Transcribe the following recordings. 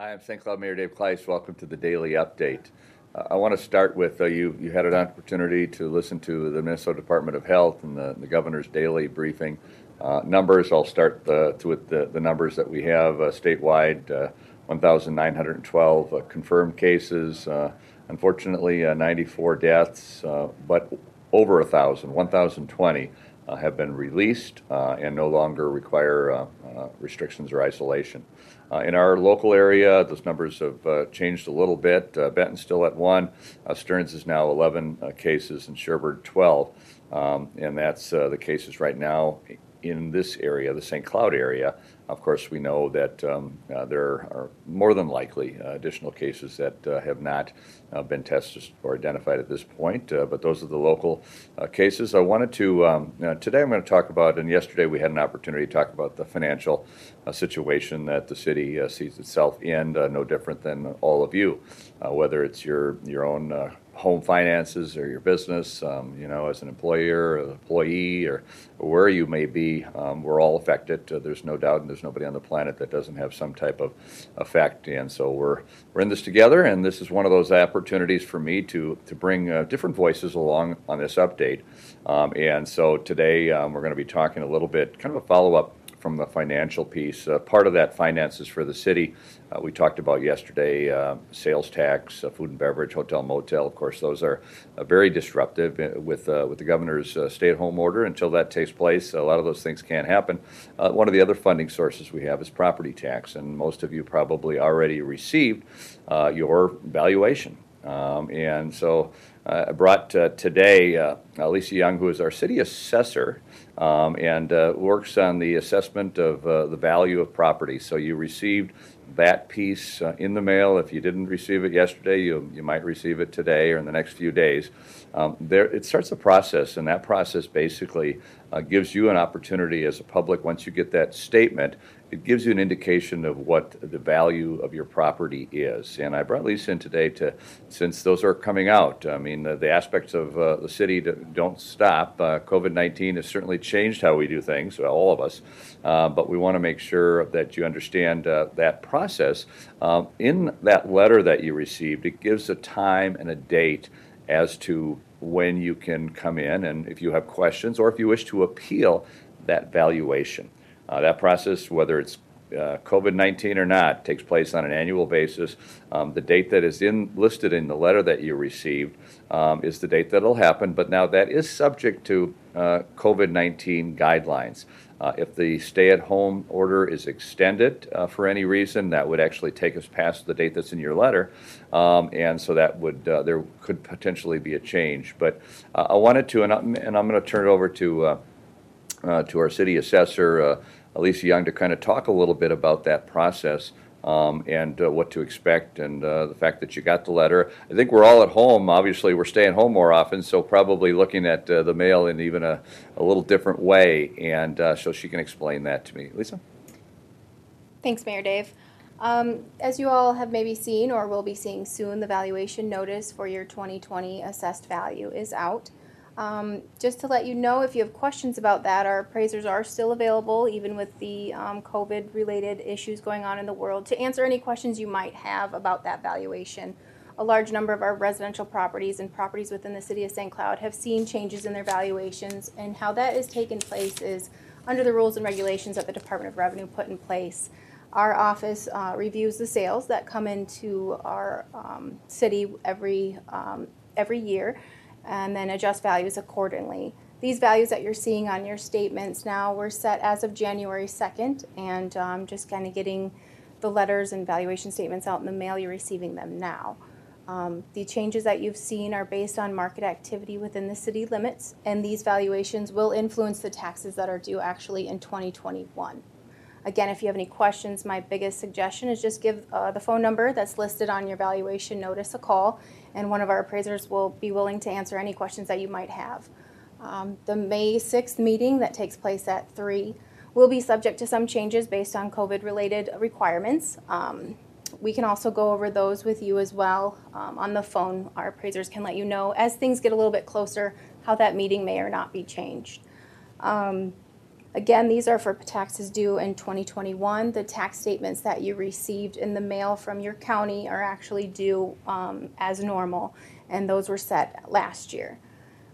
Hi, I'm St. Cloud Mayor Dave Kleis. Welcome to the Daily Update. Uh, I want to start with uh, you. You had an opportunity to listen to the Minnesota Department of Health and the, the governor's daily briefing. Uh, numbers. I'll start the, with the, the numbers that we have uh, statewide. Uh, 1,912 uh, confirmed cases. unfortunately, 94 deaths, but over a thousand, 1,020 uh, Uh, have been released uh, and no longer require uh, uh restrictions or isolation. Uh, in our local area, those numbers have changed a little bit. Benton's still at one. Stearns is now 11 cases, and Sherburne 12. Um, and that's the cases right now in this area, the St. Cloud area. Of course, we know that um, uh, there are more than likely uh, additional cases that uh, have not uh, been tested or identified at this point, uh, but those are the local uh, cases. I wanted to, um, today I'm going to talk about, and yesterday we had an opportunity to talk about the financial situation that the city sees itself in, no different than all of you, whether it's your, your own home finances or your business, um, you know, as an employer, or employee, or, where you may be, um, we're all affected. Uh, there's no doubt, and there's nobody on the planet that doesn't have some type of effect. And so we're we're in this together, and this is one of those opportunities for me to to bring uh, different voices along on this update. Um, and so today um, we're going to be talking a little bit, kind of a follow up from the financial piece. Uh, part of that finances for the city, uh, we talked about yesterday, uh, sales tax, uh, food and beverage, hotel, motel. Of course, those are uh, very disruptive with with the governor's stay-at-home order. Until that takes place, a lot of those things can't happen. one of the other funding sources we have is property tax, and most of you probably already received your valuation. Um, and so uh, I brought uh, today uh, Lisa Young, who is our city assessor um, and uh, works on the assessment of uh, the value of property. So you received that piece uh, in the mail. If you didn't receive it yesterday, you, you might receive it today or in the next few days. Um, there, it starts a process, and that process basically gives you an opportunity as a public, once you get that statement, it gives you an indication of what the value of your property is. And I brought Lisa in today to, since those are coming out. I mean, the, the aspects of uh, the city don't stop. Uh, COVID 19 has certainly changed how we do things, all of us. Uh, but we want to make sure that you understand uh, that process. Um, in that letter that you received, it gives a time and a date as to when you can come in and if you have questions or if you wish to appeal that valuation. Uh, that process, whether it's uh, COVID 19 or not, takes place on an annual basis. Um, the date that is in, listed in the letter that you received um, is the date that it'll happen, but now that is subject to uh, COVID 19 guidelines. Uh, if the stay at home order is extended uh, for any reason, that would actually take us past the date that's in your letter. Um, and so that would, uh, there could potentially be a change. But uh, I wanted to, and I'm, and I'm going to turn it over to, to our city assessor. Lisa Young to kind of talk a little bit about that process um, and uh, what to expect and uh, the fact that you got the letter. I think we're all at home. Obviously, we're staying home more often, so probably looking at uh, the mail in even a, a little different way. And uh, so she can explain that to me. Lisa? Thanks, Mayor Dave. Um, as you all have maybe seen or will be seeing soon, the valuation notice for your 2020 assessed value is out. Um, just to let you know, if you have questions about that, our appraisers are still available, even with the um, COVID related issues going on in the world, to answer any questions you might have about that valuation. A large number of our residential properties and properties within the city of St. Cloud have seen changes in their valuations, and how that is taken place is under the rules and regulations that the Department of Revenue put in place. Our office uh, reviews the sales that come into our um, city every um, every year and then adjust values accordingly. These values that you're seeing on your statements now were set as of January 2nd, and um, just kind of getting the letters and valuation statements out in the mail, you're receiving them now. Um, the changes that you've seen are based on market activity within the city limits, and these valuations will influence the taxes that are due actually in 2021. Again, if you have any questions, my biggest suggestion is just give uh, the phone number that's listed on your valuation notice a call, and one of our appraisers will be willing to answer any questions that you might have. Um, the May 6th meeting that takes place at 3 will be subject to some changes based on COVID related requirements. Um, we can also go over those with you as well um, on the phone. Our appraisers can let you know as things get a little bit closer how that meeting may or not be changed. Again, these are for taxes due in 2021. The tax statements that you received in the mail from your county are actually due um, as normal, and those were set last year.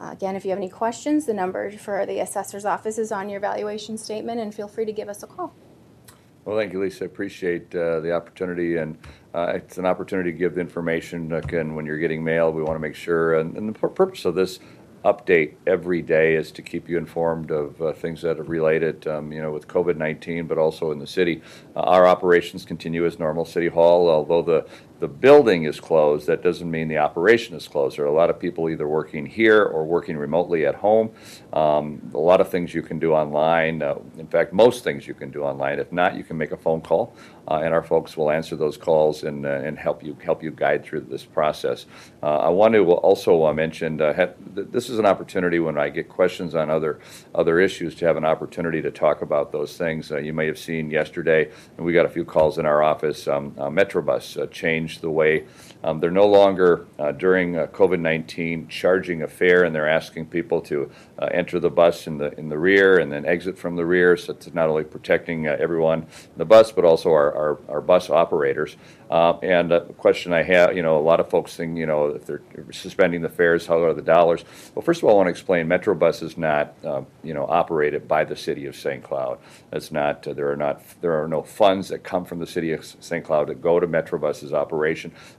Uh, Again, if you have any questions, the number for the assessor's office is on your valuation statement, and feel free to give us a call. Well, thank you, Lisa. I appreciate uh, the opportunity, and uh, it's an opportunity to give the information. Again, when you're getting mail, we want to make sure, and, and the pur- purpose of this update every day is to keep you informed of uh, things that are related, um, you know, with COVID-19, but also in the city. Uh, Our operations continue as normal. City Hall, although the, the building is closed, that doesn't mean the operation is closed. There are a lot of people either working here or working remotely at home. Um, A lot of things you can do online. Uh, In fact, most things you can do online. If not, you can make a phone call, uh, and our folks will answer those calls and, uh, and help you, help you guide through this process. Uh, I want to also uh, mention, uh, ha- th- this is an opportunity when I get questions on other, other issues to have an opportunity to talk about those things. You may have seen yesterday, and we got a few calls in our office, um, Metrobus uh, changed the way, um, they're no longer uh, during uh, COVID-19 charging a fare, and they're asking people to uh, enter the bus in the, in the rear and then exit from the rear, so it's not only protecting uh, everyone in the bus, but also our, our, our bus operators. Uh, And a question I have, you know, a lot of folks think, you know, if they're suspending the fares, how are the dollars? Well, first of all, I want to explain, Metrobus is not, uh, you know, operated by the city of St. Cloud. It's not, uh, there are not, there are no funds that come from the city of St. Cloud that go to Metrobus's operation.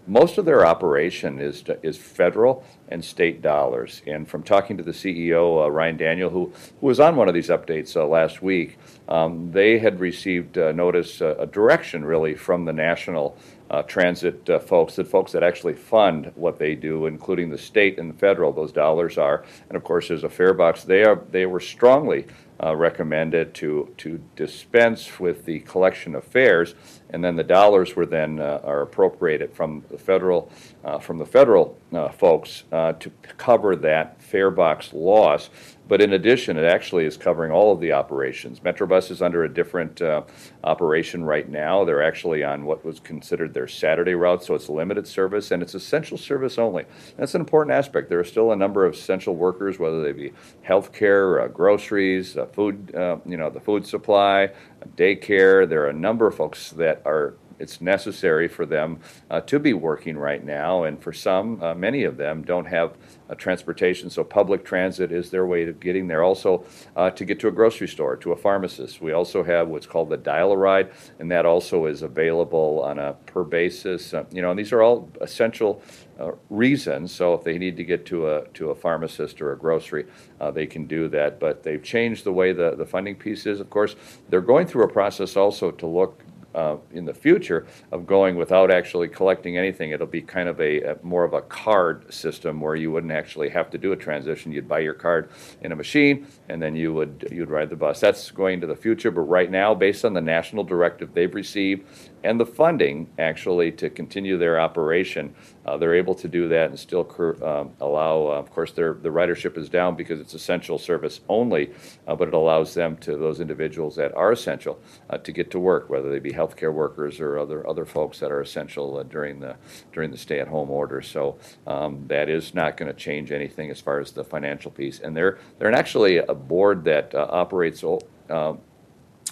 Most of their operation is, is federal and state dollars. And from talking to the CEO, uh, Ryan Daniel, who, who was on one of these updates uh, last week, um, they had received uh, notice, uh, a direction really from the national uh, transit uh, folks, the folks that actually fund what they do, including the state and the federal, those dollars are. And of course, there's a fare box. They are, they were strongly uh, recommended to, to dispense with the collection of fares, and then the dollars were then, uh, are appropriated from the federal, uh, from the federal uh, folks uh, to cover that fare box loss. But in addition, it actually is covering all of the operations. Metrobus is under a different uh, operation right now. They're actually on what was considered their Saturday route, so it's limited service and it's essential service only. That's an important aspect. There are still a number of essential workers, whether they be healthcare, uh, groceries, uh, food, uh, you know, the food supply, daycare. There are a number of folks that are it's necessary for them uh, to be working right now, and for some, uh, many of them don't have uh, transportation, so public transit is their way of getting there. Also, uh, to get to a grocery store, to a pharmacist. We also have what's called the Dial-A-Ride, and that also is available on a per basis. Uh, you know, and these are all essential uh, reasons. So if they need to get to a to a pharmacist or a grocery, uh, they can do that. But they've changed the way the the funding piece is. Of course, they're going through a process also to look uh, in the future of going without actually collecting anything. It'll be kind of a, a more of a card system where you wouldn't actually have to do a transition. You'd buy your card in a machine, and then you would you'd ride the bus. That's going to the future. But right now, based on the national directive they've received and the funding actually to continue their operation, uh, they're able to do that and still cur- um, allow. Uh, of course, their the ridership is down because it's essential service only, uh, but it allows them to those individuals that are essential uh, to get to work, whether they be healthcare workers or other other folks that are essential uh, during the during the stay-at-home order. So um, that is not going to change anything as far as the financial piece. And they're they're actually a board that uh, operates. Uh,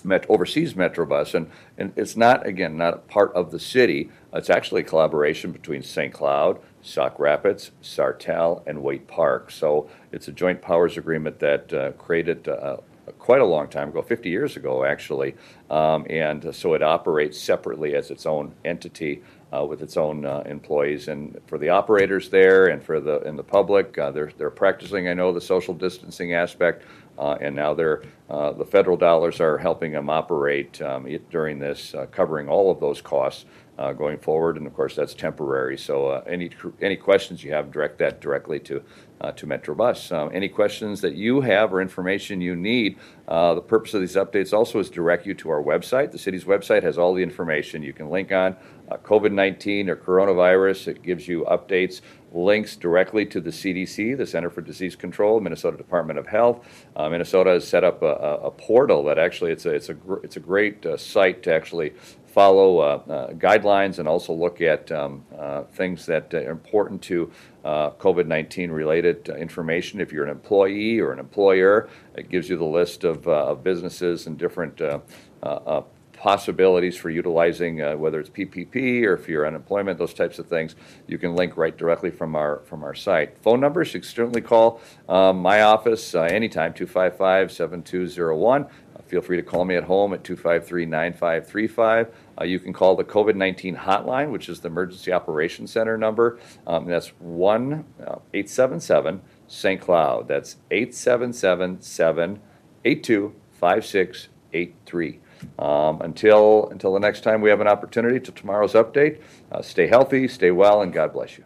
Met, oversees Metrobus, and, and it's not, again, not part of the city. It's actually a collaboration between St. Cloud, Sauk Rapids, Sartell, and Waite Park. So it's a joint powers agreement that uh, created uh, quite a long time ago, 50 years ago, actually. Um, and so it operates separately as its own entity uh, with its own uh, employees. And for the operators there and for the and the public, uh, they're they're practicing. I know the social distancing aspect, uh, and now they're uh, the federal dollars are helping them operate um, during this, uh, covering all of those costs. Uh, going forward, and of course that's temporary. So uh, any any questions you have, direct that directly to uh, to Metrobus. Um, any questions that you have or information you need, uh, the purpose of these updates also is direct you to our website. The city's website has all the information you can link on uh, COVID 19 or coronavirus. It gives you updates links directly to the CDC, the Center for Disease Control, Minnesota Department of Health. Uh, Minnesota has set up a, a, a portal that actually it's a it's a gr- it's a great uh, site to actually follow uh, uh, guidelines and also look at um, uh, things that are important to COVID 19 related information. If you're an employee or an employer, it gives you the list of, businesses and different uh, uh, possibilities for utilizing uh, whether it's PPP or if you're unemployment, those types of things. You can link right directly from our from our site. Phone numbers, you can certainly call um, my office uh, anytime 255 7201. Feel free to call me at home at 253 9535. Uh, You can call the COVID 19 hotline, which is the Emergency Operations Center number. Um, that's 1 uh, 877 St. Cloud. That's 877 782 5683. Um, Until until the next time we have an opportunity, till tomorrow's update, uh, stay healthy, stay well, and God bless you.